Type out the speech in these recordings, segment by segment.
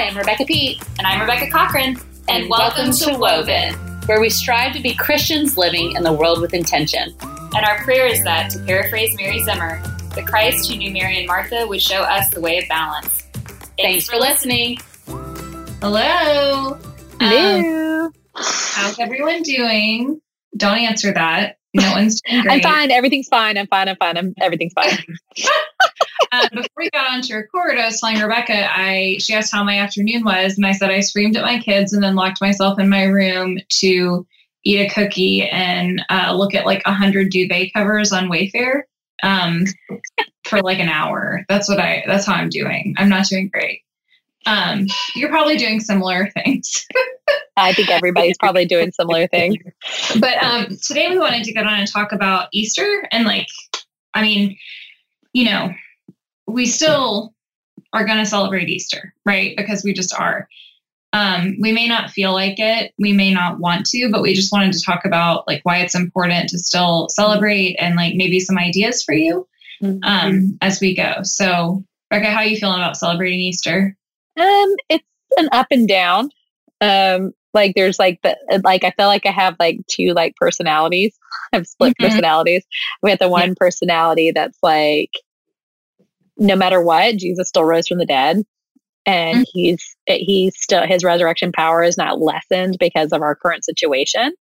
Hi, I'm Rebecca Pete. And I'm Rebecca Cochran. And, and welcome, welcome, to Woven, where we strive to be Christians living in the world with intention. And our prayer is that, to paraphrase Mary Zimmer, the Christ who knew Mary and Martha would show us the way of balance. Thanks, Thanks for listening. Hello. Hello. Um, how's everyone doing? Don't answer that. Doing great. I'm fine. Everything's fine. I'm fine. I'm fine. I'm, everything's fine. um, before we got on to record, I was telling Rebecca, I she asked how my afternoon was, and I said I screamed at my kids and then locked myself in my room to eat a cookie and uh, look at like a hundred duvet covers on Wayfair um, for like an hour. That's what I. That's how I'm doing. I'm not doing great. Um, you're probably doing similar things. I think everybody's probably doing similar things. But um, today we wanted to get on and talk about Easter and like, I mean, you know, we still are going to celebrate Easter, right? Because we just are. Um, we may not feel like it, we may not want to, but we just wanted to talk about like why it's important to still celebrate and like maybe some ideas for you mm-hmm. um, as we go. So, Becca, how are you feeling about celebrating Easter? Um, it's an up and down. Um, like there's like the like I feel like I have like two like personalities. I have split mm-hmm. personalities. We have the one yeah. personality that's like no matter what, Jesus still rose from the dead. And mm-hmm. he's he's still his resurrection power is not lessened because of our current situation.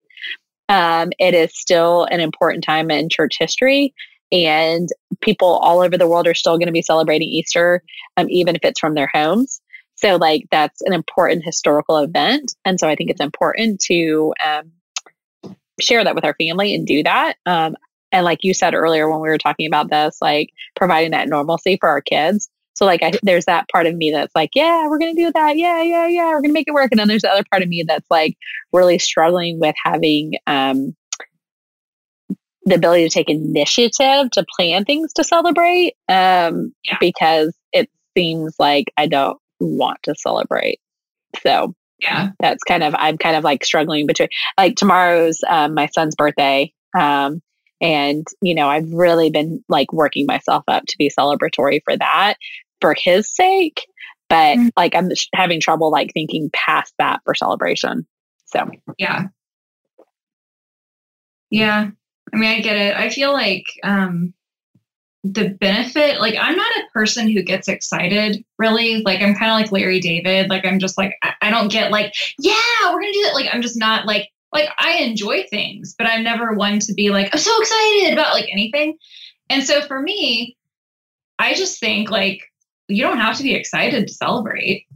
Um, it is still an important time in church history, and people all over the world are still going to be celebrating Easter, um, even if it's from their homes. So, like, that's an important historical event. And so I think it's important to um, share that with our family and do that. Um, and like you said earlier when we were talking about this, like providing that normalcy for our kids. So, like, I, there's that part of me that's like, yeah, we're going to do that. Yeah, yeah, yeah. We're going to make it work. And then there's the other part of me that's like really struggling with having, um, the ability to take initiative to plan things to celebrate um, yeah. because it seems like I don't want to celebrate. So yeah, that's kind of I'm kind of like struggling between like tomorrow's um, my son's birthday. Um, and you know I've really been like working myself up to be celebratory for that for his sake. But mm-hmm. like I'm having trouble like thinking past that for celebration. So yeah, yeah. I mean, I get it. I feel like um, the benefit like i'm not a person who gets excited really. Like i'm kind of like larry david. Like i'm just like I, I, don't get like yeah we're gonna do that. Like i'm just not like like i enjoy things but i'm never one to be like i'm so excited about like anything. And so for me i just think like you don't have to be excited to celebrate.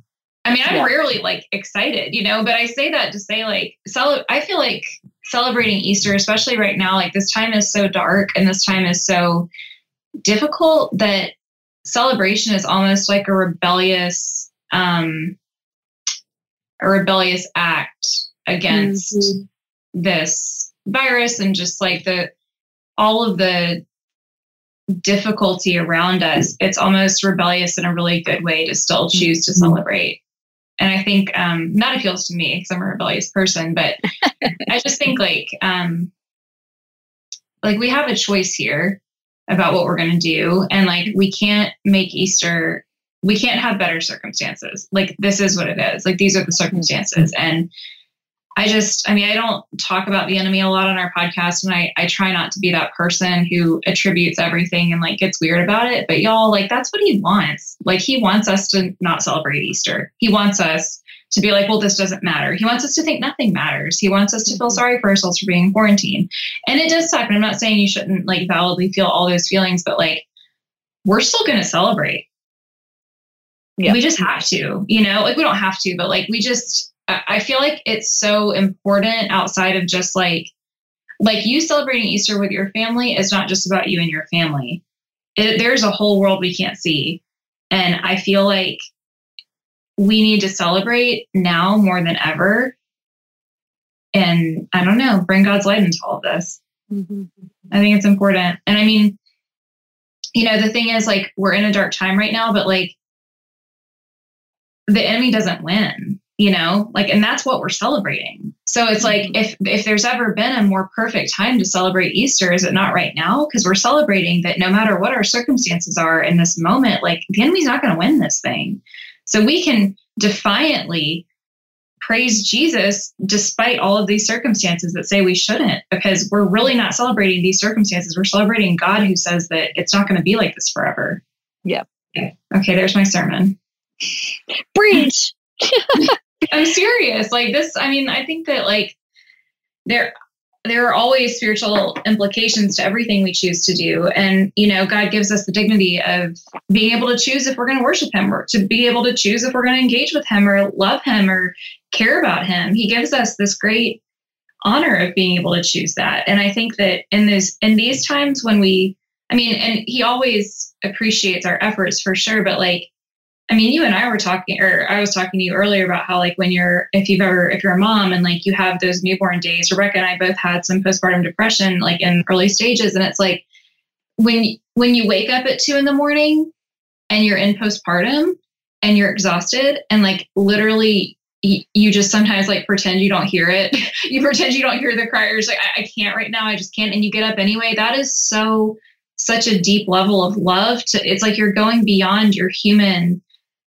I mean i'm yeah. rarely like excited you know but i say that to say like cel- i feel like celebrating easter especially right now like this time is so dark and this time is so difficult that celebration is almost like a rebellious um, a rebellious act against mm-hmm. this virus and just like the all of the difficulty around us it's almost rebellious in a really good way to still choose to mm-hmm. celebrate and i think um that appeals to me because i'm a rebellious person but i just think like um like we have a choice here about what we're going to do. And like, we can't make Easter, we can't have better circumstances. Like, this is what it is. Like, these are the circumstances. Mm-hmm. And I just, I mean, I don't talk about the enemy a lot on our podcast, and I, I try not to be that person who attributes everything and like gets weird about it. But y'all, like, that's what he wants. Like, he wants us to not celebrate Easter. He wants us to be like, well, this doesn't matter. He wants us to think nothing matters. He wants us to feel mm-hmm. sorry for ourselves for being quarantined. And it does suck. And I'm not saying you shouldn't like validly feel all those feelings, but like, we're still going to celebrate. Yeah. We just have to, you know, like we don't have to, but like we just, I feel like it's so important outside of just like, like you celebrating Easter with your family is not just about you and your family. It, there's a whole world we can't see. And I feel like we need to celebrate now more than ever. And I don't know, bring God's light into all of this. Mm-hmm. I think it's important. And I mean, you know, the thing is, like, we're in a dark time right now, but like, the enemy doesn't win, you know, like, and that's what we're celebrating. So it's like, mm-hmm. if if there's ever been a more perfect time to celebrate Easter, is it not right now? Because we're celebrating that no matter what our circumstances are in this moment, like the enemy's not going to win this thing. So we can defiantly praise Jesus despite all of these circumstances that say we shouldn't, because we're really not celebrating these circumstances. We're celebrating God who says that it's not going to be like this forever. Yeah. Okay, okay there's my sermon. Preach. I'm serious. Like this, I mean, I think that like there there are always spiritual implications to everything we choose to do. And, you know, God gives us the dignity of being able to choose if we're going to worship Him or to be able to choose if we're going to engage with Him or love Him or care about Him. He gives us this great honor of being able to choose that. And I think that in this, in these times when we, I mean, and He always appreciates our efforts for sure, but like, I mean, you and I were talking, or I was talking to you earlier about how, like, when you're, if you've ever, if you're a mom and like you have those newborn days, Rebecca and I both had some postpartum depression, like in early stages. And it's like when, when you wake up at two in the morning and you're in postpartum and you're exhausted and like literally you just sometimes like pretend you don't hear it. you pretend you don't hear the criers. Like, I, I can't right now. I just can't. And you get up anyway. That is so, such a deep level of love to, it's like you're going beyond your human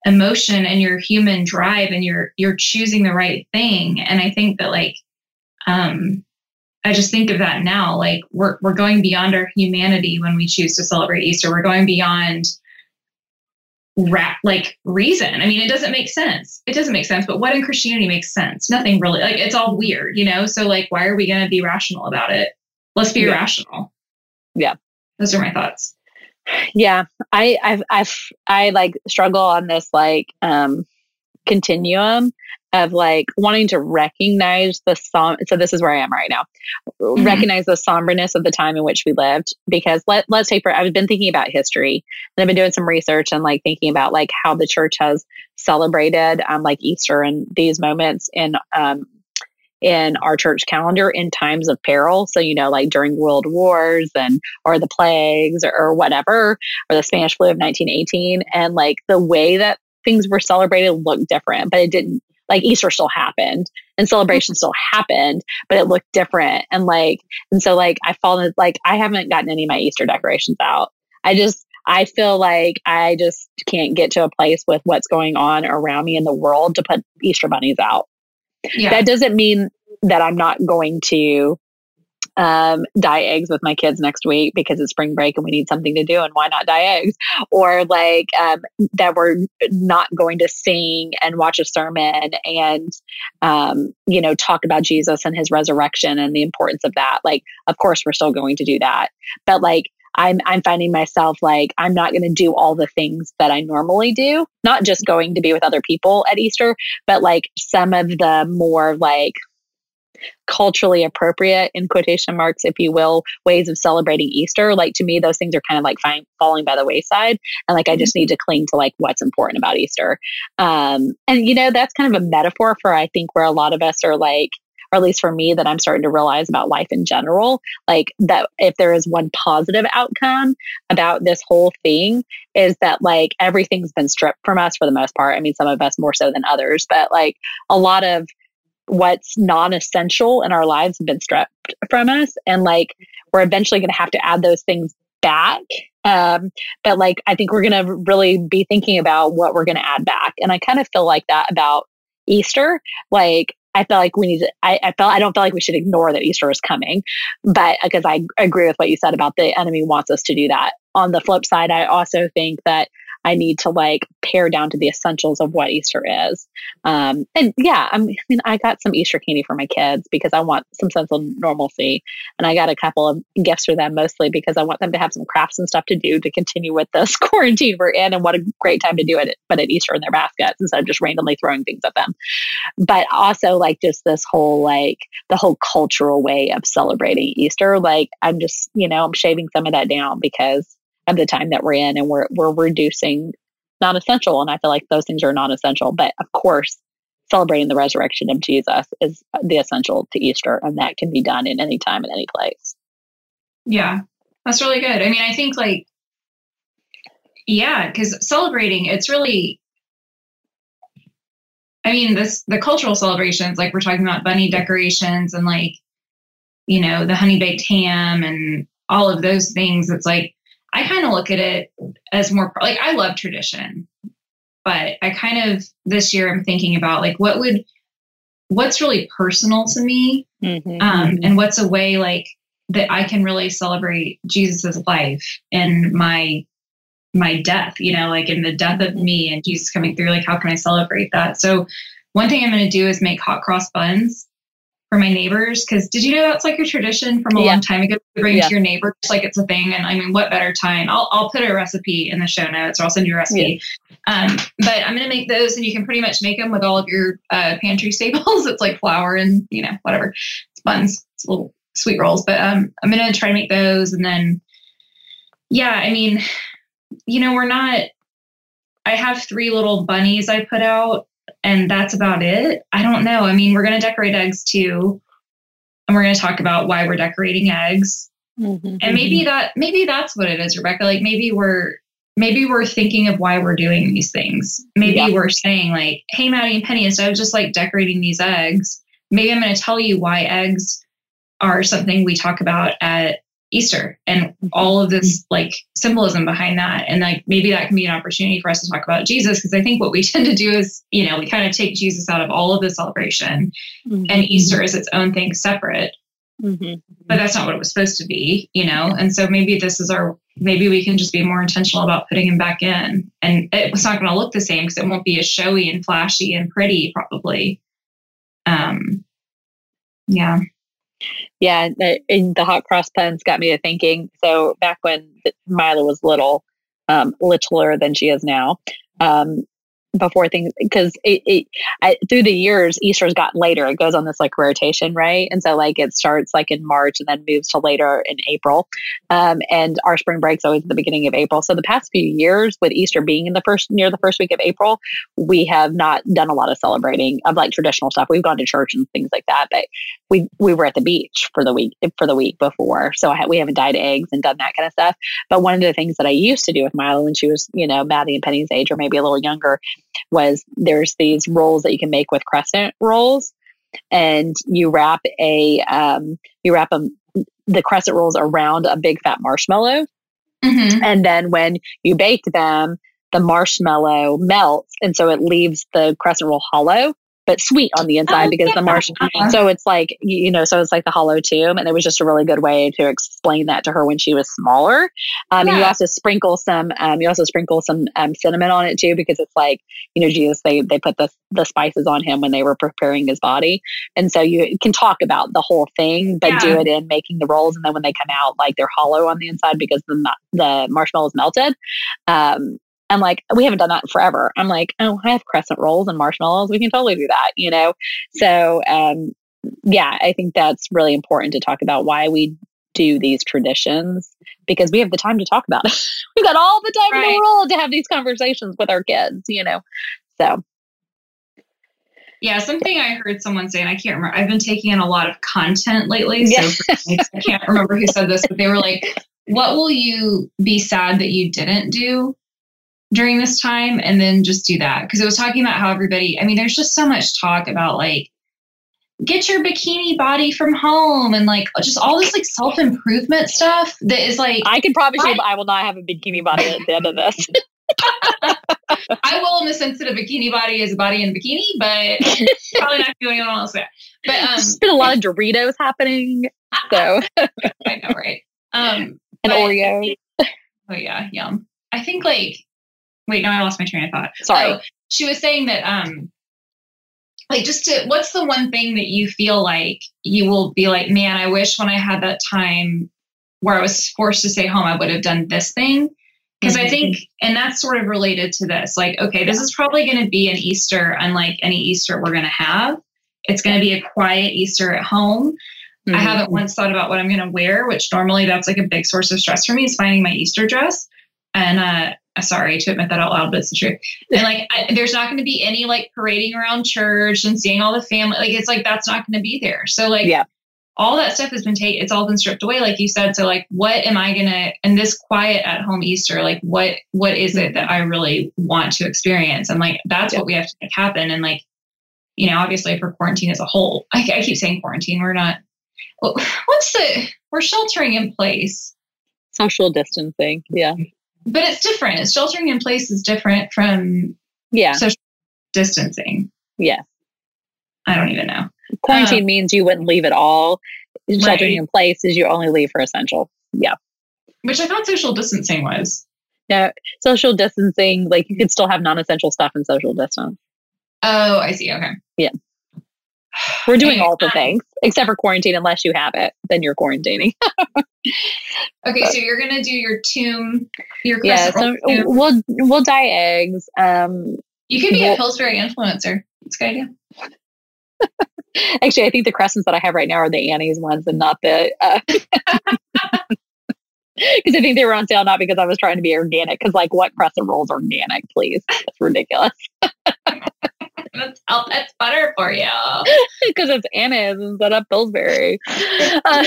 emotion and your human drive and you're you're choosing the right thing. And i think that like um i just think of that now like we're we're going beyond our humanity when we choose to celebrate easter. We're going beyond rap like reason. I mean it doesn't make sense. It doesn't make sense but what in christianity makes sense? Nothing really like it's all weird you know? So like why are we going to be rational about it? Let's be yeah. rational. Yeah. Those are my thoughts yeah i i've i've i like struggle on this like um continuum of like wanting to recognize the som so this is where i am right now mm-hmm. recognize the somberness of the time in which we lived because let, let's take for i've been thinking about history and i've been doing some research and like thinking about like how the church has celebrated um like easter and these moments in um in our church calendar in times of peril. So, you know, like during world wars and, or the plagues or, or whatever, or the Spanish flu of 1918. And like the way that things were celebrated looked different, but it didn't like Easter still happened and celebration still happened, but it looked different. And like, and so like I fallen, like I haven't gotten any of my Easter decorations out. I just, I feel like I just can't get to a place with what's going on around me in the world to put Easter bunnies out. Yeah. That doesn't mean that I'm not going to um, dye eggs with my kids next week because it's spring break and we need something to do and why not dye eggs or like um, that we're not going to sing and watch a sermon and um, you know talk about jesus and his resurrection and the importance of that like of course we're still going to do that but like I'm I'm finding myself like I'm not going to do all the things that I normally do. Not just going to be with other people at Easter, but like some of the more like culturally appropriate in quotation marks if you will ways of celebrating easter like to me those things are kind of like fine, falling by the wayside and like i just need to cling to like what's important about easter um and you know that's kind of a metaphor for i think where a lot of us are like or at least for me, that I'm starting to realize about life in general. Like that if there is one positive outcome about this whole thing is that like everything's been stripped from us for the most part. I mean, some of us more so than others, but like a lot of what's non-essential in our lives have been stripped from us. And like we're eventually going to have to add those things back. Um, but like, I think we're going to really be thinking about what we're going to add back. And I kind of feel like that about Easter. Like, I feel like we need to, I, I felt, I don't feel like we should ignore that Easter is coming, but because I agree with what you said about the enemy wants us to do that. On the flip side, I also think that I need to like pare down to the essentials of what Easter is. Um, and yeah, I mean, I got some Easter candy for my kids because I want some sense of normalcy. And I got a couple of gifts for them mostly because I want them to have some crafts and stuff to do to continue with this quarantine we're in. And what a great time to do it, but at Easter in their baskets instead of just randomly throwing things at them. But also like just this whole like the whole cultural way of celebrating Easter. Like I'm just, you know, I'm shaving some of that down because of the time that we're in and we're we're reducing non-essential and i feel like those things are non-essential but of course celebrating the resurrection of jesus is the essential to easter and that can be done in any time in any place. Yeah that's really good. I mean i think like yeah because celebrating it's really i mean this the cultural celebrations like we're talking about bunny decorations and like you know the honey baked ham and all of those things it's like I kind of look at it as more like I love tradition. but I kind of this year I'm thinking about like what would what's really personal to me, mm-hmm, um, mm-hmm. and what's a way like that I can really celebrate Jesus's life and my my death, you know, like in the death of me and Jesus coming through, like how can I celebrate that? So one thing I'm going to do is make hot cross buns for my neighbors. Cause did you know that's like a tradition from a yeah. long time ago to bring yeah. to your neighbors? Like it's a thing. And I mean, what better time? I'll, I'll put a recipe in the show notes or I'll send you a recipe. Yeah. Um, but I'm going to make those and you can pretty much make them with all of your uh, pantry staples. it's like flour and, you know, whatever. It's buns, it's little sweet rolls. But um, I'm going to try to make those. And then, yeah, I mean, you know, we're not, I have three little bunnies I put out, and that's about it. I don't know. I mean, we're going to decorate eggs too. And we're going to talk about why we're decorating eggs. Mm-hmm. And maybe that, maybe that's what it is, Rebecca. Like maybe we're, maybe we're thinking of why we're doing these things. Maybe yeah. we're saying like, hey, Maddie and Penny, instead of just like decorating these eggs, maybe I'm going to tell you why eggs are something we talk about at Easter and all of this like symbolism behind that. And like maybe that can be an opportunity for us to talk about Jesus because I think what we tend to do is, you know, we kind of take Jesus out of all of the celebration mm-hmm. and Easter is its own thing separate. Mm-hmm. But that's not what it was supposed to be, you know? And so maybe this is our, maybe we can just be more intentional about putting him back in. And it's not going to look the same because it won't be as showy and flashy and pretty, probably. Um, yeah. Yeah, the, the hot cross buns got me to thinking. So back when Mila was little, um, littler than she is now, um, before things because it, it I, through the years easter's gotten later. It goes on this like rotation right? And so like it starts like in march and then moves to later in april. Um, and our spring break's always the beginning of april. So the past few years with easter being in the first near the first week of april we have not done a lot of celebrating of like traditional stuff. We've gone to church and things like that but we we were at the beach for the week for the week before. So I, we haven't dyed eggs and done that kind of stuff. But one of the things that i used to do with Mila when she was you know maddie and penny's age or maybe a little younger was there's these rolls that you can make with crescent rolls. And you wrap a um, you wrap them the crescent rolls around a big fat marshmallow. Mm-hmm. and then when you bake them the marshmallow melts and so it leaves the crescent roll hollow but sweet on the inside oh, because yeah. the marshmallow. Uh-huh. So it's like you know, so it's like the hollow tomb, and it was just a really good way to explain that to her when she was smaller. Um, yeah. And you also sprinkle some, um, you also sprinkle some um, cinnamon on it too because it's like you know, Jesus they they put the the spices on him when they were preparing his body, and so you can talk about the whole thing, but yeah. do it in making the rolls, and then when they come out, like they're hollow on the inside because the the marshmallow is melted. Um, I'm like, we haven't done that in forever. I'm like, oh, I have crescent rolls and marshmallows. We can totally do that, you know? So, um, yeah, I think that's really important to talk about why we do these traditions because we have the time to talk about it. We've got all the time right. in the world to have these conversations with our kids, you know? So. Yeah, something I heard someone say, and I can't remember. I've been taking in a lot of content lately, so I can't remember who said this, but they were like, "What will you be sad that you didn't do during this time and then just do that because it was talking about how everybody i mean there's just so much talk about like get your bikini body from home and like just all this like self-improvement stuff that is like i can promise I, you i will not have a bikini body at the end of this I will in the sense that a bikini body is a body in a bikini, but probably not doing anyone else that. But um, there's been a lot of Doritos happening, so I know, right? Um, and Oreos. Oh yeah, yum. I think like wait, no, I lost my train of thought. Sorry. Oh, she was saying that um like just to what's the one thing that you feel like you will be like, man, I wish when I had that time where I was forced to stay home, I would have done this thing. Because mm-hmm. I think, and that's sort of related to this. Like, okay, this is probably going to be an Easter unlike any Easter we're going to have. It's going to be a quiet Easter at home. Mm-hmm. I haven't once thought about what I'm going to wear, which normally that's like a big source of stress for me is finding my Easter dress. And uh, sorry to admit that out loud, but it's the truth. And like, I, there's not going to be any like parading around church and seeing all the family. Like, it's like that's not going to be there. So like, yeah. all that stuff has been taken. It's all been stripped away, like you said. So like, what am I gonna? In this quiet at home Easter, like, what what is it that I really want to experience? And like, that's yeah. what we have to make happen. And like, you know, obviously for quarantine as a whole, I, I keep saying quarantine. We're not. What's the? We're sheltering in place. Social distancing. Yeah but it's different. It's Sheltering in place is different from Yeah. social distancing. Yes. I don't even know. Quarantine Um, means you wouldn't leave at all. Sheltering Right. in place is you only leave for essential. Yeah. Which I thought social distancing was. No, social distancing, like you could still have non essential stuff in social distance. Oh, I see. Okay. Yeah. We're doing all the um, things except for quarantine. Unless you have it, then you're quarantining. Okay, so you're gonna do your tomb, your yeah. So tomb. we'll we'll dye eggs. Um, You could be well- a Pillsbury influencer. It's a good idea. actually, I think the crescents that I have right now are the Annie's ones and not the. Uh, Because I think they were on sale not because I was trying to be organic. Because like, what crescent rolls are organic? Please, that's ridiculous. That's, that's butter for you. because it's Annie's instead of Pillsbury. Uh,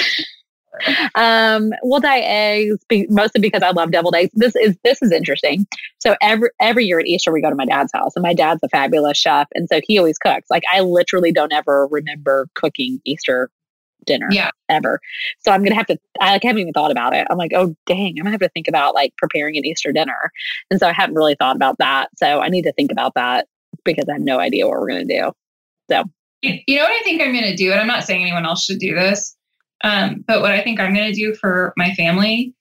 um, we'll dye eggs be, mostly because I love deviled eggs. This is this is interesting. So every every year at Easter we go to my dad's house, and my dad's a fabulous chef, and so he always cooks. Like I literally don't ever remember cooking Easter dinner Yeah. ever. So I'm gonna have to. I like, haven't even thought about it. I'm like, oh dang, I'm gonna have to think about like preparing an Easter dinner, and so I haven't really thought about that. So I need to think about that because I have no idea what we're gonna do. So, you know what I think I'm gonna do, and I'm not saying anyone else should do this, um, but what I think I'm gonna do for my family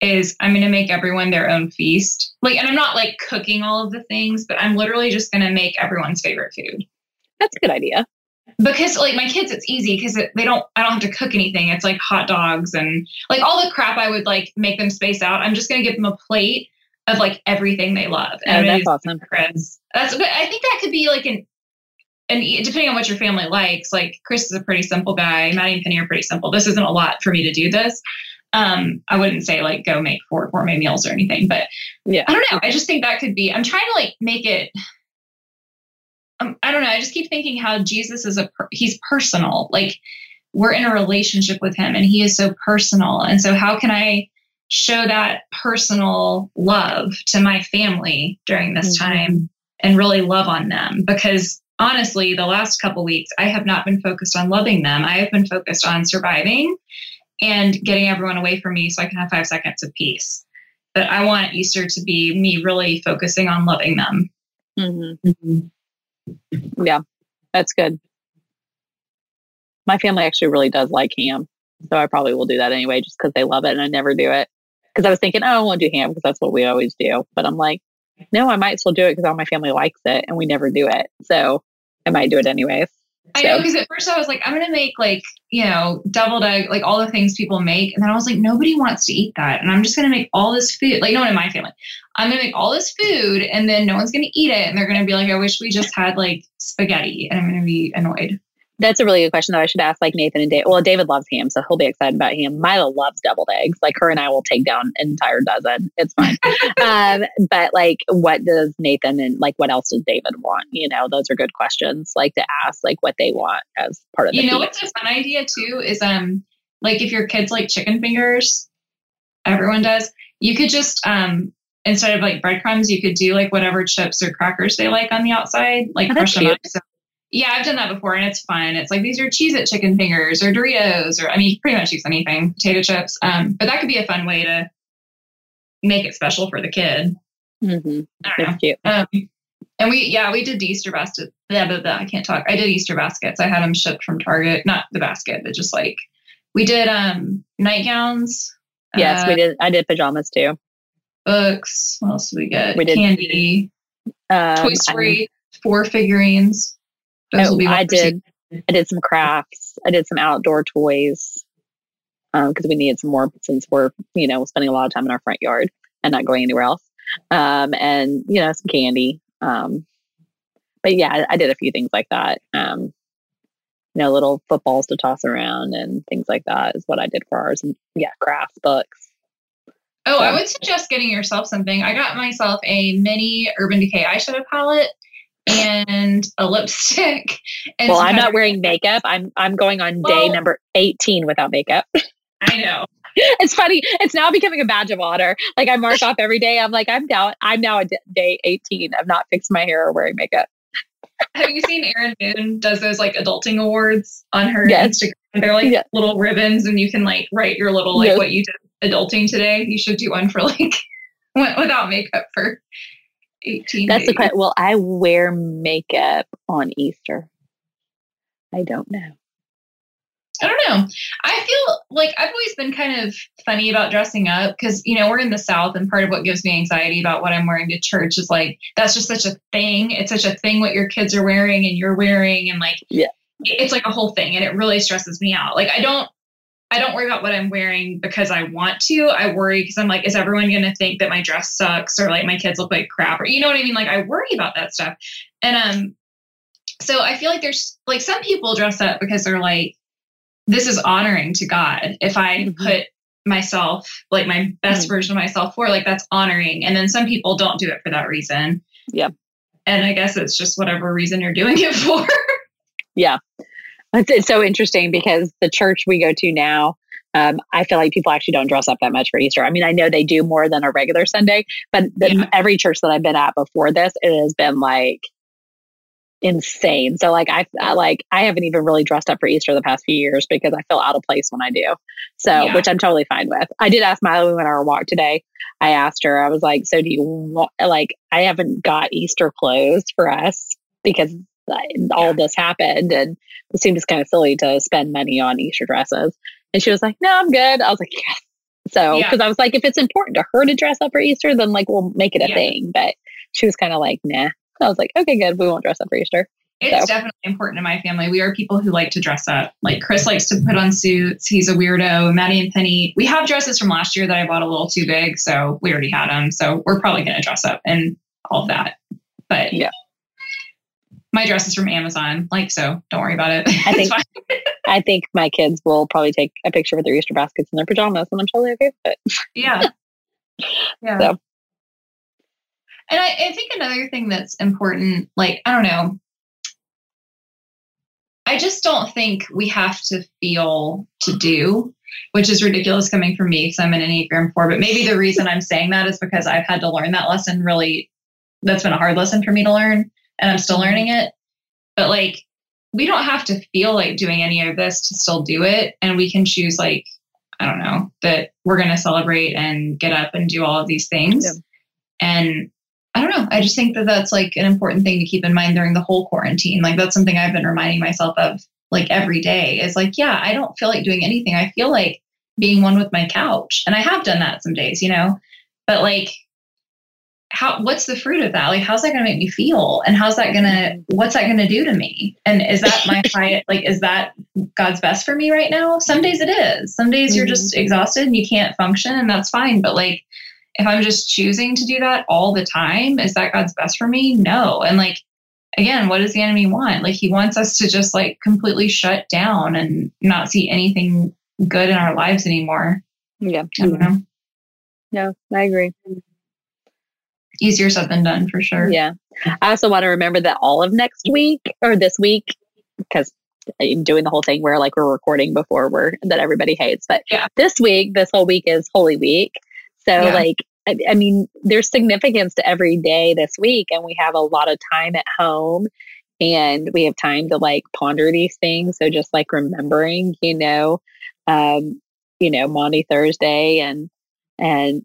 is I'm gonna make everyone their own feast. Like, and I'm not like cooking all of the things, but I'm literally just gonna make everyone's favorite food. That's a good idea. because like my kids it's easy because it, they don't i don't have to cook anything it's like hot dogs and like all the crap i would like make them space out i'm just going to give them a plate of like everything they love Oh, that's awesome. Chris. that's but i think that could be like an and depending on what your family likes like chris is a pretty simple guy maddie and penny are pretty simple this isn't a lot for me to do this um i wouldn't say like go make four gourmet meals or anything but Yeah. I don't know. I just think that could be. I'm trying to like make it. Um, I don't know. I just keep thinking how Jesus is a. per- He's personal. Like we're in a relationship with him, and he is so personal. And so, how can I show that personal love to my family during this Mhm. time and really love on them? Because honestly, the last couple weeks, I have not been focused on loving them. I have been focused on surviving and getting everyone away from me so I can have five seconds of peace but I want Easter to be me really focusing on loving them. hmm Yeah, that's good. My family actually really does like ham. So I probably will do that anyway just because they love it and I never do it. Because I was thinking, oh, I won't do ham because that's what we always do. But I'm like, no, I might still do it because all my family likes it and we never do it. So I might do it anyways. I So- know because at first I was like, I'm gonna make like you know deviled egg, like all the things people make, and then I was like, nobody wants to eat that, and I'm just gonna make all this food. Like no one in my family, I'm gonna make all this food, and then no one's gonna eat it, and they're gonna be like, I wish we just had like spaghetti, and I'm gonna be annoyed. That's a really good question that I should ask like Nathan and David. Well, David loves ham, so he'll be excited about ham. Mila loves deviled eggs. Like her and I will take down an entire dozen. It's fine. um, but like, what does Nathan and like what else does David want? You know, those are good questions. Like to ask like what they want as part of the You know feast. what's a fun idea too is um like if your kids like chicken fingers, everyone does. You could just um instead of like breadcrumbs, you could do like whatever chips or crackers they like on the outside, like Oh, crush them up. So, yeah, I've done that before and it's fun. It's like these are Cheez It chicken fingers or Doritos or I mean pretty much use anything, potato chips. Um, but that could be a fun way to make it special for the kid. Mm-hmm. I. That's cute. Um, and we, yeah, we did the Easter basket. Blah, blah, blah, I can't talk. I did Easter baskets. I had them shipped from Target, not the basket, but just like we did um nightgowns. Yes, uh, we did. I did pajamas too. books. What else did we get? We did- candy, Um, Toy Story, four figurines. Be I did. I did some crafts. I did some outdoor toys because we needed some more since we're you know spending a lot of time in our front yard and not going anywhere else. Um, and you know some candy. Um, but yeah, I, I did a few things like that. Um, you know, little footballs to toss around and things like that is what I did for ours. And yeah, crafts, books. Oh, I would suggest getting yourself something. I got myself a mini Urban Decay eyeshadow palette and a lipstick. And well, I'm not wearing makeup. I'm I'm going on day number 18 without makeup. I know. it's funny. It's now becoming a badge of honor. Like I mark off every day. I'm like, I'm down. I'm now at day 18 of not fixing my hair or wearing makeup. Have you seen Erin Moon does those like adulting awards on her Yes. Instagram? They're like Yeah. little ribbons, and you can like write your little like Yes. what you did adulting today. You should do one for like without makeup for 18 That's the question. Will I wear makeup on Easter? I don't know. I don't know. I feel like I've always been kind of funny about dressing up because, you know, we're in the South, and part of what gives me anxiety about what I'm wearing to church is like, that's just such a thing. It's such a thing what your kids are wearing and you're wearing. And like, Yeah. it's like a whole thing. And it really stresses me out. Like, I don't. I don't worry about what I'm wearing because I want to. I worry because I'm like, is everyone going to think that my dress sucks or like my kids look like crap or you know what I mean? Like I worry about that stuff. And um, so I feel like there's like some people dress up because they're like, this is honoring to God. If I Mhm. put myself, like my best Mhm. version of myself for, like that's honoring. And then some people don't do it for that reason. Yeah. And I guess it's just whatever reason you're doing it for. It's, it's so interesting because the church we go to now, um, I feel like people actually don't dress up that much for Easter. I mean, I know they do more than a regular Sunday, but the, Yeah. every church that I've been at before this, it has been like insane. So like I, I like I haven't even really dressed up for Easter the past few years because I feel out of place when I do. So Yeah. which I'm totally fine with. I did ask Mila when we went our walk today. I asked her, I was like, so do you want like I haven't got Easter clothes for us because all this happened and it seemed just kind of silly to spend money on Easter dresses. And she was like, no, I'm good. I was like, yes. So, Yeah. because I was like, if it's important to her to dress up for Easter, then like we'll make it a Yeah. thing. But she was kind of like, nah. I was like, okay, good. We won't dress up for Easter. It's So- definitely important in my family. We are people who like to dress up. Like Chris likes to put on suits. He's a weirdo. Maddie and Penny, we have dresses from last year that I bought a little too big, so we already had them. So we're probably going to dress up and all of that. But Yeah. My dress is from Amazon. Like so, don't worry about it. I think-. I think my kids will probably take a picture with their Easter baskets in their pajamas, and I'm totally okay with it. yeah, yeah. So. And I, I think another thing that's important, like I don't know, I just don't think we have to feel to do, which is ridiculous coming from me because I'm in an Enneagram 4. But maybe the reason I'm saying that is because I've had to learn that lesson really, that's been a hard lesson for me to learn, and I'm still mm-hmm. learning it. But like, we don't have to feel like doing any of this to still do it. And we can choose, like, I don't know, that we're going to celebrate and get up and do all of these things. Yeah. And I don't know. I just think that that's like an important thing to keep in mind during the whole quarantine. Like that's something I've been reminding myself of like every day is like, yeah, I don't feel like doing anything. I feel like being one with my couch. And I have done that some days, you know. But like how what's the fruit of that? Like how's that going to make me feel? And how's that going to mm-hmm. what's that going to do to me? And is that my high like is that God's best for me right now? Some days it is. Some days you're just mm-hmm. exhausted and you can't function and that's fine, but like if I'm just choosing to do that all the time, is that God's best for me? No. And like, again, what does the enemy want? Like, he wants us to just like completely shut down and not see anything good in our lives anymore. Yeah. I don't know. Mm-hmm. No, I agree. Easier said than done for sure. Yeah. I also want to remember that all of next week or this week, because I'm doing the whole thing where like we're recording before we're that everybody hates. But Yeah. this week, this whole week is Holy Week. So Yeah. like I, I mean, there's significance to every day this week, and we have a lot of time at home and we have time to like ponder these things. So just like remembering, you know, um, you know, Maundy Thursday and and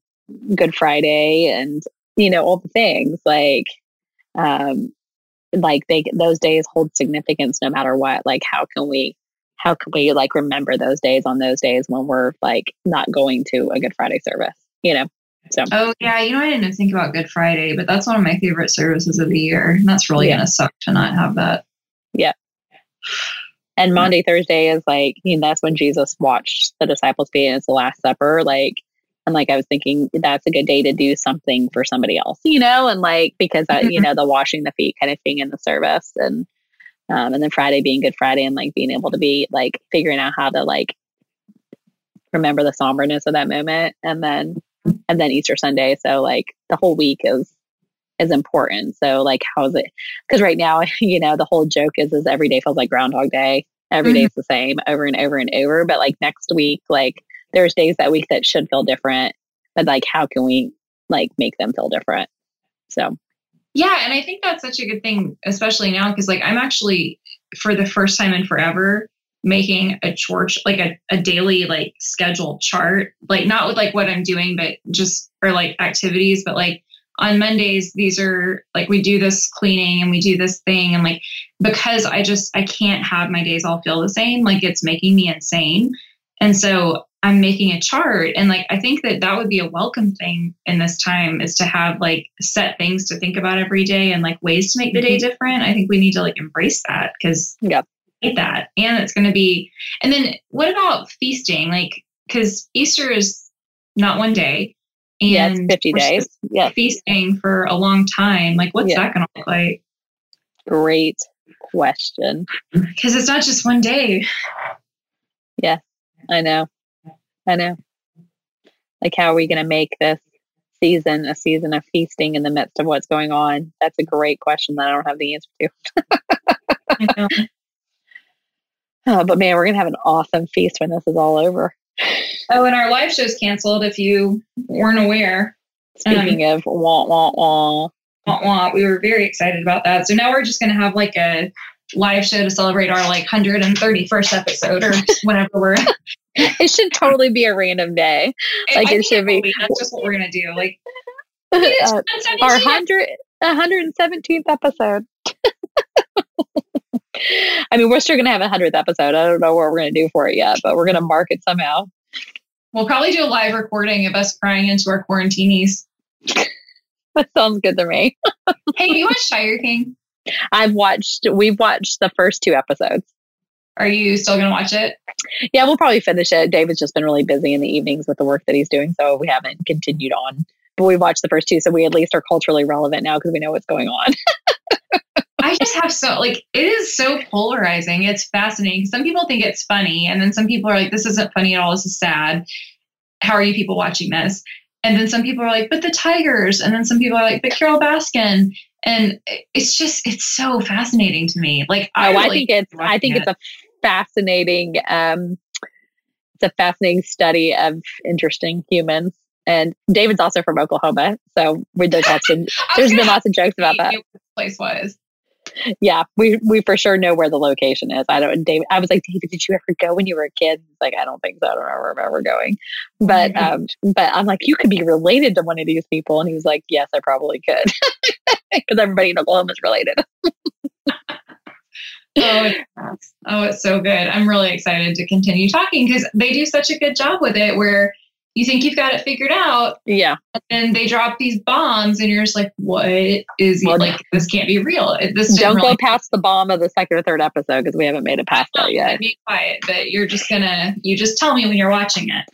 Good Friday and you know, all the things like um like they those days hold significance no matter what. Like how can we how can we like remember those days on those days when we're like not going to a Good Friday service, you know? So Oh, yeah. You know, I didn't think about Good Friday, but that's one of my favorite services of the year. And that's really Yeah. going to suck to not have that. Yeah. And Maundy Thursday is like, you know, that's when Jesus watched the disciples be and it's the Last Supper. Like, and like I was thinking that's a good day to do something for somebody else, you know, and like because uh, you Mhm. know the washing the feet kind of thing in the service, and um, and then Friday being Good Friday and like being able to be like figuring out how to like remember the somberness of that moment, and then and then Easter Sunday. So like the whole week is is important. So like how is it? Because right now, you know, the whole joke is is every day feels like Groundhog Day. Every day Mhm. is the same over and over and over. But like next week, like there's days that week that should feel different. But like how can we like make them feel different? So Yeah, and I think that's such a good thing, especially now, because like I'm actually for the first time in forever making a church like a, a daily like schedule chart, like not with like what I'm doing, but just or like activities, but like on Mondays, these are like we do this cleaning and we do this thing. And like, because I just, I can't have my days all feel the same, like it's making me insane. And so I'm making a chart. And like, I think that that would be a welcome thing in this time is to have like set things to think about every day and like ways to make the day Mm-hmm. different. I think we need to like embrace that because Yep. hate that. And it's going to be, and then what about feasting? Like, because Easter is not one day. And yeah, it's 50 days. Yeah, feasting for a long time. Like, what's Yeah. that going to look like? great question. Because it's not just one day. Yeah, I know. I know. Like, how are we going to make this season a season of feasting in the midst of what's going on? That's a great question that I don't have the answer to. Oh, but man, we're going to have an awesome feast when this is all over. oh, and our live show's canceled if you weren't aware. Speaking um, of wah, wah, wah. Wah, wah. We were very excited about that. So now we're just going to have like a live show to celebrate our like 131st episode or whenever we're. It should totally be a random day. Like, I it should be- That's just what we're going to do. Like, Uh, our 117. 100, 117th episode. I mean, we're still going to have a 100th episode. I don't know what we're going to do for it yet, but we're going to mark it somehow. We'll probably do a live recording of us crying into our quarantinis. That sounds good to me. Hey, you watch Tiger King? I've watched, we've watched the first two episodes. Are you still going to watch it? Yeah, we'll probably finish it. David's just been really busy in the evenings with the work that he's doing, so we haven't continued on. But we watched the first two, so we at least are culturally relevant now because we know what's going on. I just have so like it is so polarizing. It's fascinating. Some people think it's funny, and then some people are like, "This isn't funny at all. This is sad." How are you people watching this? And then some people are like, "But the Tigers," and then some people are like, "But Carole Baskin." And it's just it's so fascinating to me. Like I, oh, I really think it's i think watching it's a fascinating um it's a fascinating study of interesting humans. And David's also from Oklahoma, so we there's lots of I there's been lots of jokes about that. you what this place was. Yeah, we we for sure know where the location is. I don't. David, I was like, David, did you ever go when you were a kid? He's like, I don't think so. I don't remember ever going. But Mhm. um, but I'm like, you could be related to one of these people, and he was like, Yes, I probably could, because everybody in Oklahoma is related. Oh, it's, oh, it's so good. I'm really excited to continue talking because they do such a good job with it where you think you've got it figured out Yeah, and they drop these bombs and you're just like, what is Well, like, this can't be real. It- This don't go really past the bomb of the second or third episode because we haven't made it past that yet. be quiet, but you're just gonna, you just tell me when you're watching it.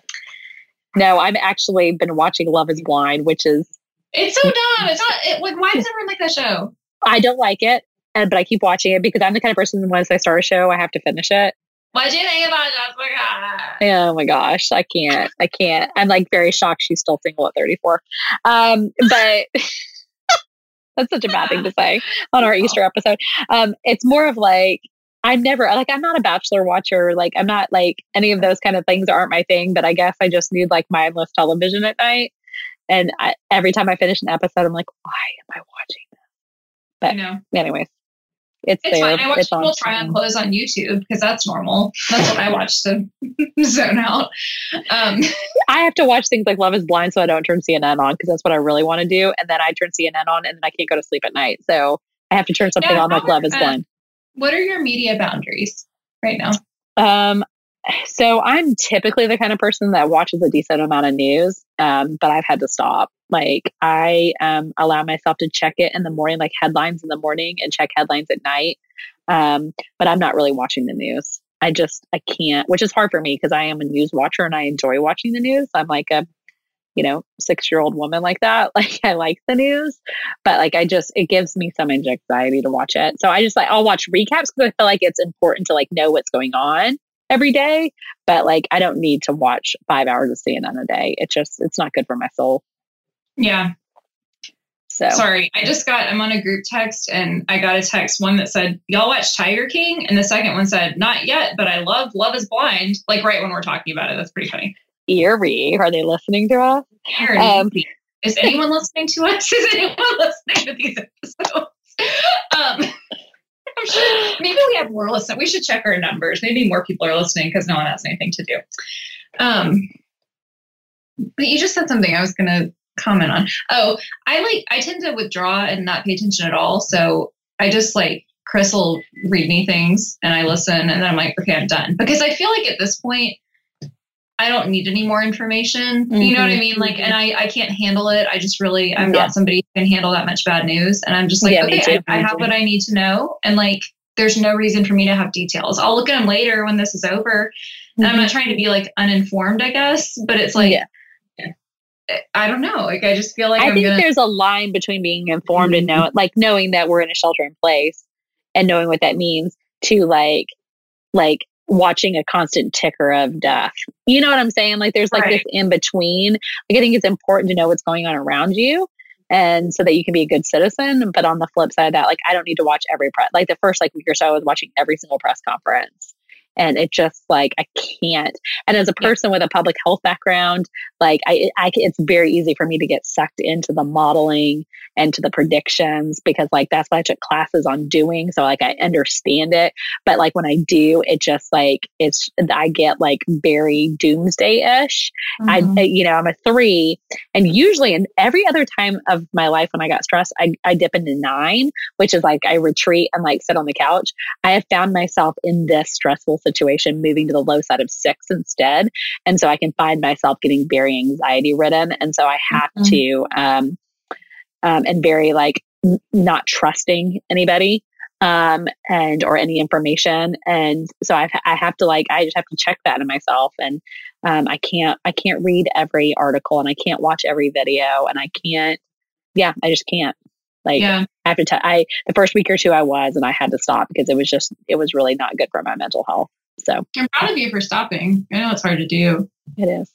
No, I've actually been watching Love Is Blind, which is It's so dumb. It's not, it, like, why does everyone like that show? I don't like it, and but I keep watching it because I'm the kind of person that once I start a show, I have to finish it. What do you think about Jessica? Oh my gosh, I can't. I can't. I'm like very shocked she's still single at 34. Um, but that's such a bad thing to say on our Easter episode. Um, it's more of like I'm never like I'm not a bachelor watcher. Like I'm not like any of those kind of things aren't my thing. But I guess I just need like mindless television at night. And I, every time I finish an episode, I'm like, why am I watching I know. Anyways, it's, It's there. fine. I watch it's people try on clothes on YouTube because that's normal. That's what I watch to zone out. Um, I have to watch things like Love is Blind so I don't turn CNN on because that's what I really want to do. And then I turn CNN on and then I can't go to sleep at night. So I have to turn something Yeah, on like Love is are- Blind. what are your media boundaries right now? Um, so I'm typically the kind of person that watches a decent amount of news, um, but I've had to stop. Like I um, allow myself to check it in the morning, like headlines in the morning, and check headlines at night. Um, but I'm not really watching the news. I just I can't, which is hard for me because I am a news watcher and I enjoy watching the news. I'm like a you know six year old woman like that. Like I like the news, but like I just it gives me some anxiety to watch it. So I just like I'll watch recaps because I feel like it's important to like know what's going on every day. But like I don't need to watch five hours of CNN a day. It's just it's not good for my soul. Yeah. So Sorry, I just got, I'm on a group text and I got a text, one that said, Y'all watch Tiger King? And the second one said, Not yet, but I love Love is Blind. Like right when we're talking about it. That's pretty funny. eerie. Are they listening to us? Um, is anyone listening to us? Is anyone listening to these episodes? Um, I'm sure maybe we have more listening. We should check our numbers. Maybe more people are listening because no one has anything to do. Um, but you just said something I was going to comment on. Oh, I like I tend to withdraw and not pay attention at all. So I just like Chris will read me things and I listen and then I'm like, okay, I'm done. Because I feel like at this point, I don't need any more information. Mm-hmm. You know what I mm-hmm. mean? Like, and I, I can't handle it. I just really, I'm yeah. not somebody who can handle that much bad news. And I'm just like, yeah, okay, I, I have what I need to know. And like, there's no reason for me to have details. I'll look at them later when this is over. Mm-hmm. I'm not trying to be like uninformed, I guess, but it's like, yeah. I don't know. Like, I just feel like I I'm think gonna... there's a line between being informed mm-hmm. and know, like knowing that we're in a shelter in place and knowing what that means to like like watching a constant ticker of death. You know what I'm saying? Like there's like right. this in between. Like I think it's important to know what's going on around you and so that you can be a good citizen. But on the flip side of that, like I don't need to watch every press. Like the first like week or so, I was watching every single press conference and it just like i can't. And as a person with a public health background like I, I it's very easy for me to get sucked into the modeling and to the predictions because like that's what i took classes on doing so like i understand it. But like when i do it just like it's i get like very doomsday-ish. Mm-hmm. i you know i'm a three and usually in every other time of my life when i got stressed I, I dip into nine which is like i retreat and like sit on the couch. I have found myself in this stressful situation, moving to the low side of six instead. And so I can find myself getting very anxiety ridden. And so I have mm-hmm. to, um, um, and very like n- not trusting anybody um and or any information and so i i have to like i just have to check that in myself and um i can't i can't read every article and i can't watch every video and i can't yeah i just can't like yeah. I have to tell I the first week or two I was and I had to stop because it was just it was really not good for my mental health. So I'm proud of you for stopping. I know it's hard to do. It is.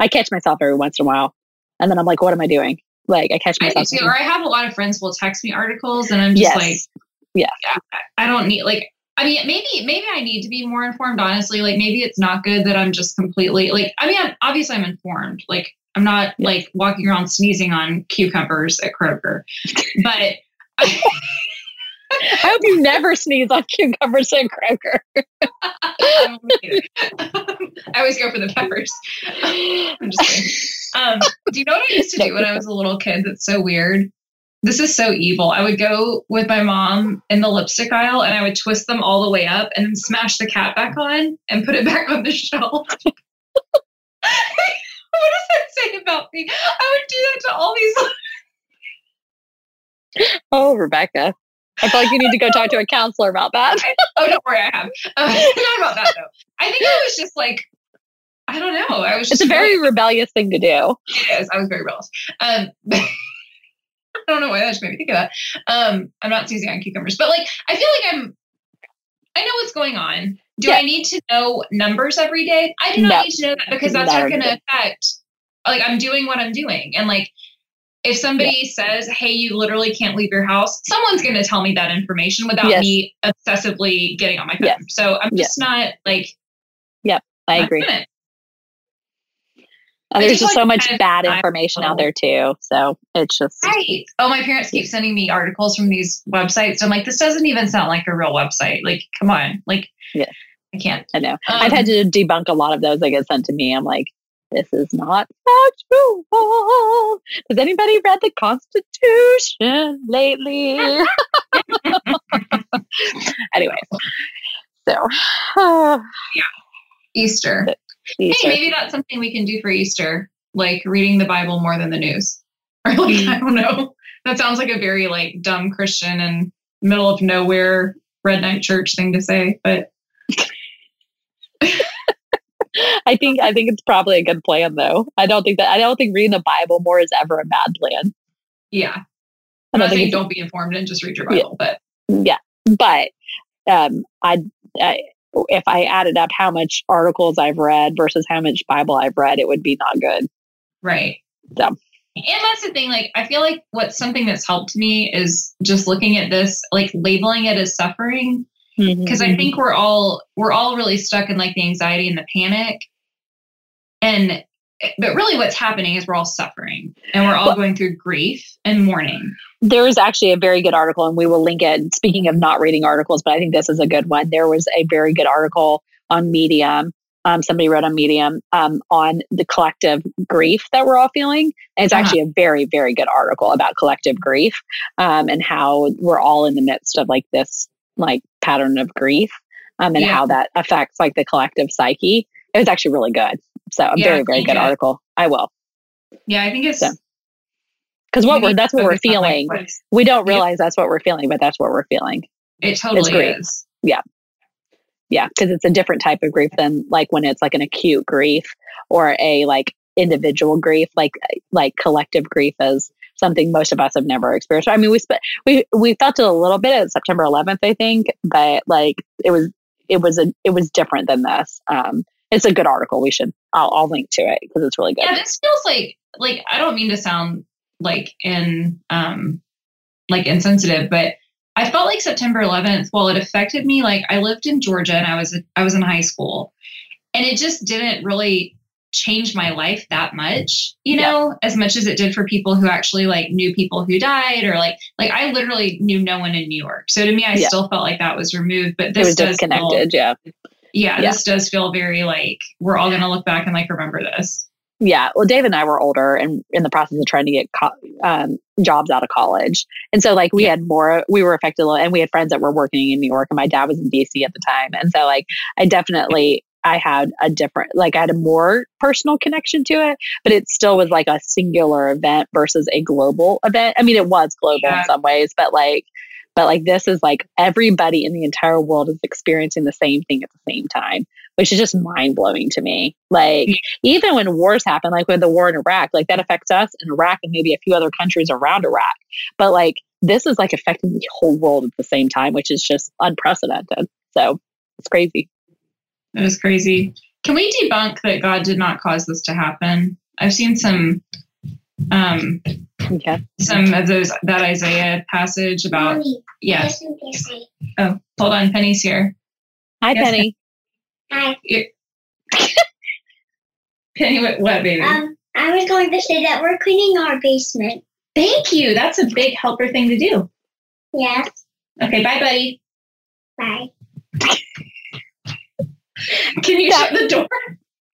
I catch myself every once in a while and then I'm like, what am I doing? Like I catch myself. I too, or I have a lot of friends will text me articles and I'm just yes. like, yeah. yeah, I don't need like I mean, maybe maybe I need to be more informed. Honestly, like maybe it's not good that I'm just completely like. I mean, I'm, obviously I'm informed. Like I'm not like walking around sneezing on cucumbers at Kroger, but. I, I hope you never sneeze on cucumbers at Kroger. I always go for the peppers. I'm just kidding. Um, do you know what I used to do when I was a little kid that's so weird? This is so evil. I would go with my mom in the lipstick aisle and I would twist them all the way up and then smash the cap back on and put it back on the shelf what does that say about me? I would do that to all these. oh, Rebecca. I feel like you need to go talk to a counselor about that. oh, don't worry, I have. Uh, not about that though. I think I was just like, I don't know. I was. it's a very really, rebellious thing to do. It is. I was very rebellious. Um, I don't know why that just made me think of that. Um, I'm not seizing on cucumbers, but like, I feel like I'm. I know what's going on. Do yeah. I need to know numbers every day? I do not no. need to know that because that's not going to affect. Like I'm doing what I'm doing, and like if somebody yeah. says, "Hey, you literally can't leave your house," someone's going to tell me that information without yes. me obsessively getting on my phone. Yes. So I'm just yes. not like. Yep, I agree. Uh, there's just, like, so much bad information out there too. So it's just right. Oh, my parents keep sending me articles from these websites. I'm like, this doesn't even sound like a real website. Like, come on. Like, yeah. I can't. I know. Um, I've had to debunk a lot of those that get sent to me. I'm like, this is not factual. Has anybody read the Constitution lately? Anyways, so uh, yeah, Easter. Easter. Hey, maybe that's something we can do for Easter, like reading the Bible more than the news, or like I don't know. That sounds like a very like dumb Christian and middle of nowhere red night church thing to say, but I think I think it's probably a good plan though. I don't think that I don't think reading the Bible more is ever a bad plan. Yeah. I'm not saying don't be informed and just read your Bible, yeah. but yeah. But um I, I if I added up how much articles I've read versus how much Bible I've read, it would be not good. Right. So and that's the thing, like I feel like what's something that's helped me is just looking at this, like labeling it as suffering because mm-hmm. I think we're all we're all really stuck in like the anxiety and the panic. And but really what's happening is we're all suffering and we're all well, going through grief and mourning. There was actually a very good article and we will link it. Speaking of not reading articles, but I think this is a good one. There was a very good article on Medium um, somebody wrote on Medium um, on the collective grief that we're all feeling. And it's uh-huh. actually a very, very good article about collective grief um, and how we're all in the midst of like this like pattern of grief um, and yeah. how that affects like the collective psyche. It was actually really good. So a yeah, very, very good it. article. I will. Yeah, I think it's because so. what we're that's what we're feeling. We don't realize that's what we're feeling, but that's what we're feeling. It totally is. Yeah. Yeah, because it's a different type of grief than like when it's like an acute grief or a like individual grief, like like collective grief is something most of us have never experienced. I mean, we sp- we we felt it a little bit at September 11th, I think, but like it was it was a it was different than this. Um, it's a good article. We should I'll, I'll link to it because it's really good. Yeah, this feels like like I don't mean to sound like in um like insensitive, but I felt like September 11th, while it affected me, like I lived in Georgia and I was I was in high school, and it just didn't really change my life that much, you know, yeah. as much as it did for people who actually like knew people who died or like like I literally knew no one in New York. So to me, I yeah. still felt like that was removed. But this does disconnected, feel, yeah. yeah. Yeah, this does feel very like we're all gonna look back and like remember this yeah well dave and i were older and in the process of trying to get co- um, jobs out of college and so like we yeah. had more we were affected a little and we had friends that were working in new york and my dad was in dc at the time and so like i definitely i had a different like i had a more personal connection to it but it still was like a singular event versus a global event i mean it was global yeah. in some ways but like but like this is like everybody in the entire world is experiencing the same thing at the same time which is just mind blowing to me. Like, even when wars happen, like with the war in Iraq, like that affects us in Iraq and maybe a few other countries around Iraq. But like, this is like affecting the whole world at the same time, which is just unprecedented. So it's crazy. It is crazy. Can we debunk that God did not cause this to happen? I've seen some um okay. some of those that Isaiah passage about Mommy, yes. Oh, hold on, Penny's here. Hi, yes, Penny. Hi. Penny, what, what, baby? Um, I was going to say that we're cleaning our basement. Thank you. That's a big helper thing to do. Yes. Okay, bye, buddy. Bye. Can you that, shut the door?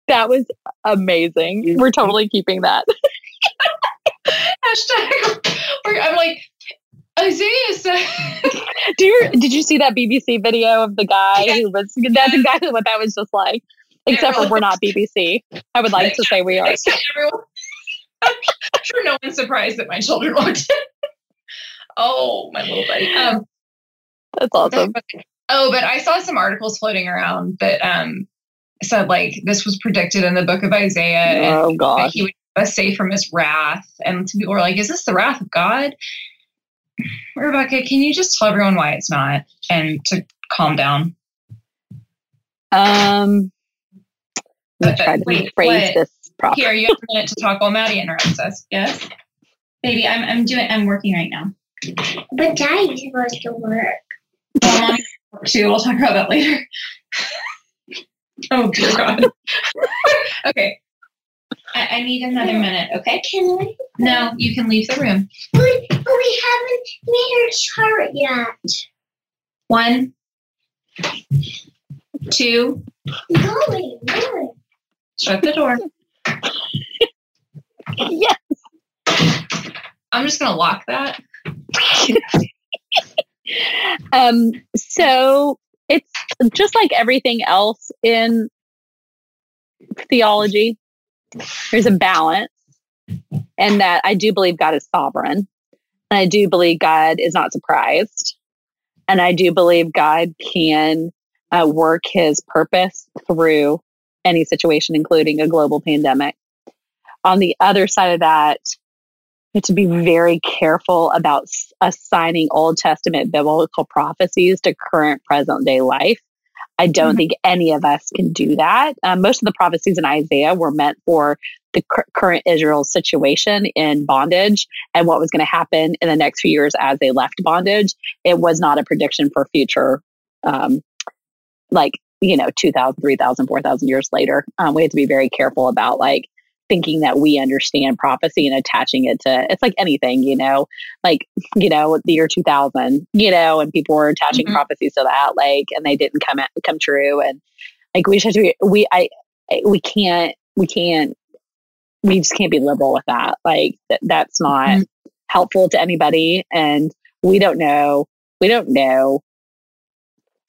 That was amazing. We're totally keeping that. Hashtag. I'm like, Isaiah said. Do you did you see that BBC video of the guy who was that's exactly what that was just like. Except for we're not BBC. I would like to say we are. I'm sure no one's surprised that my children walked in. oh, my little buddy. Um, that's awesome. Oh, but I saw some articles floating around that um, said like this was predicted in the book of Isaiah. Oh God, he would be safe from his wrath. And some people were like, "Is this the wrath of God?" Rebecca, can you just tell everyone why it's not and to calm down? Um, let me try to wait, phrase this properly. Here, you have a minute to talk while Maddie interrupts us. Yes, baby, I'm I'm doing I'm working right now. But Daddy's supposed to work. Well, Mommy too. We'll talk about that later. oh dear God. okay. I, I, need another minute, okay? Can we? No, you can leave the room. But, but we haven't made our chart yet. One, two. Going, going. Shut the door. yes. I'm just gonna lock that. um. So it's just like everything else in theology there's a balance and that I do believe God is sovereign. And I do believe God is not surprised. And I do believe God can uh, work his purpose through any situation, including a global pandemic. On the other side of that, have to be very careful about assigning Old Testament biblical prophecies to current present day life I don't mm-hmm. think any of us can do that. Um, most of the prophecies in Isaiah were meant for the current Israel situation in bondage and what was going to happen in the next few years as they left bondage. It was not a prediction for future, um, like, you know, 2,000, 3,000, 4,000 years later. Um, we have to be very careful about like thinking that we understand prophecy and attaching it to it's like anything you know like you know the year 2000 you know and people were attaching mm-hmm. prophecies to that like and they didn't come at, come true and Like we just have to be, we, I, we can't, we can't, we just can't be liberal with that. Like th- that's not mm-hmm. helpful to anybody. And we don't know, we don't know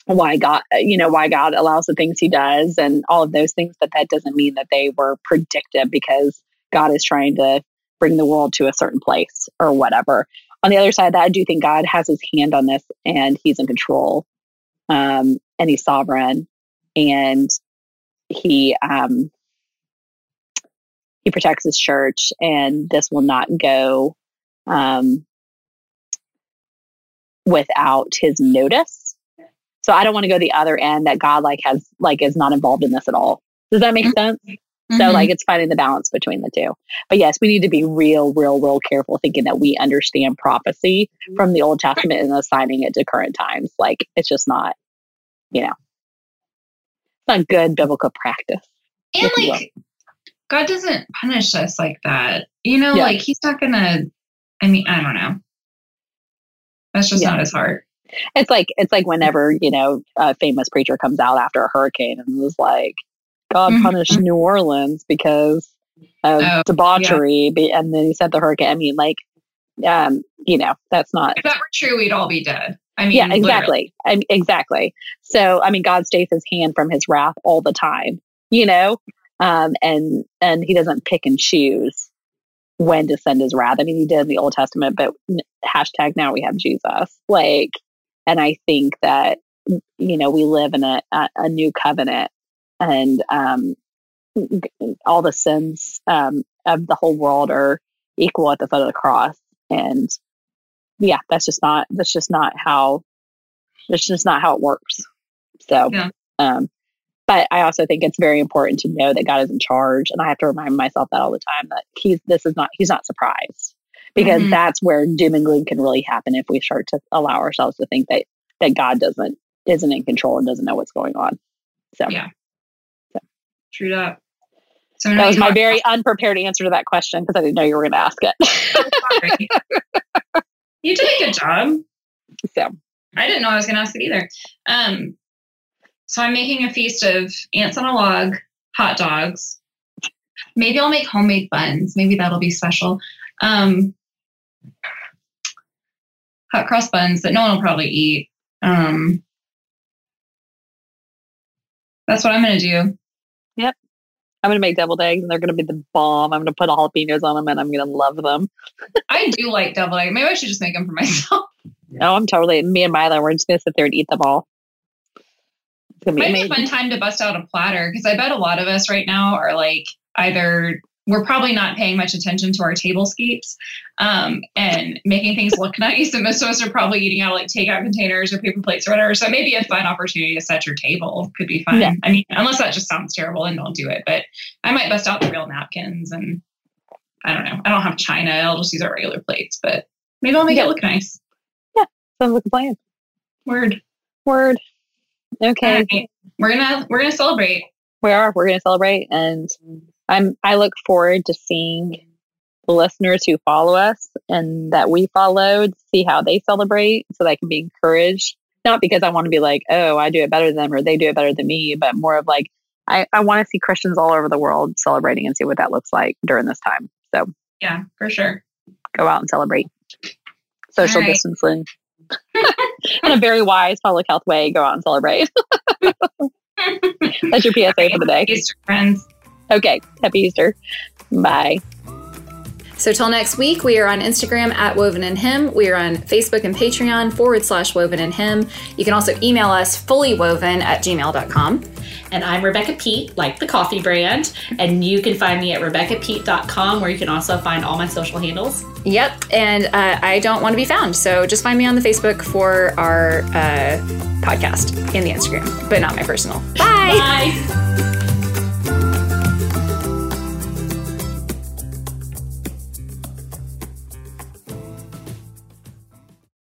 why God, you know, why God allows the things he does and all of those things, but that doesn't mean that they were predictive because God is trying to bring the world to a certain place or whatever. On the other side that, I do think God has his hand on this and he's in control. Um, and he's sovereign and he um he protects his church and this will not go um without his notice. So I don't want to go the other end that God like has like is not involved in this at all. Does that make mm-hmm. sense? Mm-hmm. So like it's finding the balance between the two. But yes, we need to be real, real, real careful thinking that we understand prophecy from the Old Testament and assigning it to current times. Like it's just not, you know, it's not good biblical practice. And like God doesn't punish us like that. You know, yeah. like he's not gonna I mean, I don't know. That's just yeah. not his heart. It's like it's like whenever, you know, a famous preacher comes out after a hurricane and was like, God mm-hmm. punished New Orleans because of oh, debauchery, yeah. and then he said the hurricane. I mean, like, um, you know, that's not. If that were true, we'd all be dead. I mean, yeah, exactly, I, exactly. So, I mean, God stays His hand from His wrath all the time, you know, um, and and He doesn't pick and choose when to send His wrath. I mean, He did in the Old Testament, but hashtag now we have Jesus, like, and I think that you know we live in a, a, a new covenant and um, all the sins um, of the whole world are equal at the foot of the cross. And yeah, that's just not that's just not how that's just not how it works. So, yeah. um, but I also think it's very important to know that God is in charge, and I have to remind myself that all the time that he's this is not he's not surprised because mm-hmm. that's where doom and gloom can really happen if we start to allow ourselves to think that that God doesn't isn't in control and doesn't know what's going on. So yeah, True that. So that was my very unprepared answer to that question because I didn't know you were going to ask it. you did a good job. So I didn't know I was going to ask it either. Um, so I'm making a feast of ants on a log, hot dogs. Maybe I'll make homemade buns. Maybe that'll be special. Um, hot cross buns that no one will probably eat. Um, that's what I'm going to do. Yep. I'm gonna make deviled eggs, and they're gonna be the bomb. I'm gonna put jalapenos on them, and I'm gonna love them. I do like deviled eggs. Maybe I should just make them for myself. No, I'm totally. Me and Mila, we're just gonna sit there and eat them all. It's gonna be Might amazing. be a fun time to bust out a platter because I bet a lot of us right now are like either we're probably not paying much attention to our tablescapes um, and making things look nice. And most of us are probably eating out of like takeout containers or paper plates or whatever. So maybe a fun opportunity to set your table could be fun. Yeah. I mean, unless that just sounds terrible and don't do it. But I might bust out the real napkins and I don't know. I don't have china. I'll just use our regular plates, but maybe I'll make yeah. it look nice. Yeah, sounds like a plan. Word. Word. Okay. Right. We're gonna we're gonna celebrate. We are. We're gonna celebrate and I'm I look forward to seeing the listeners who follow us and that we followed, see how they celebrate so that I can be encouraged. Not because I want to be like, oh, I do it better than them or they do it better than me, but more of like, I, I want to see Christians all over the world celebrating and see what that looks like during this time. So, yeah, for sure. Go out and celebrate. Social right. distancing. in a very wise public health way, go out and celebrate. That's your PSA for the day. Friends. Okay. Happy Easter. Bye. So till next week, we are on Instagram at Woven in Him. We are on Facebook and Patreon forward slash Woven in Him. You can also email us fullywoven at gmail.com. And I'm Rebecca Peet, like the coffee brand. And you can find me at RebeccaPeet.com, where you can also find all my social handles. Yep. And uh, I don't want to be found. So just find me on the Facebook for our uh, podcast and the Instagram, but not my personal. Bye. Bye.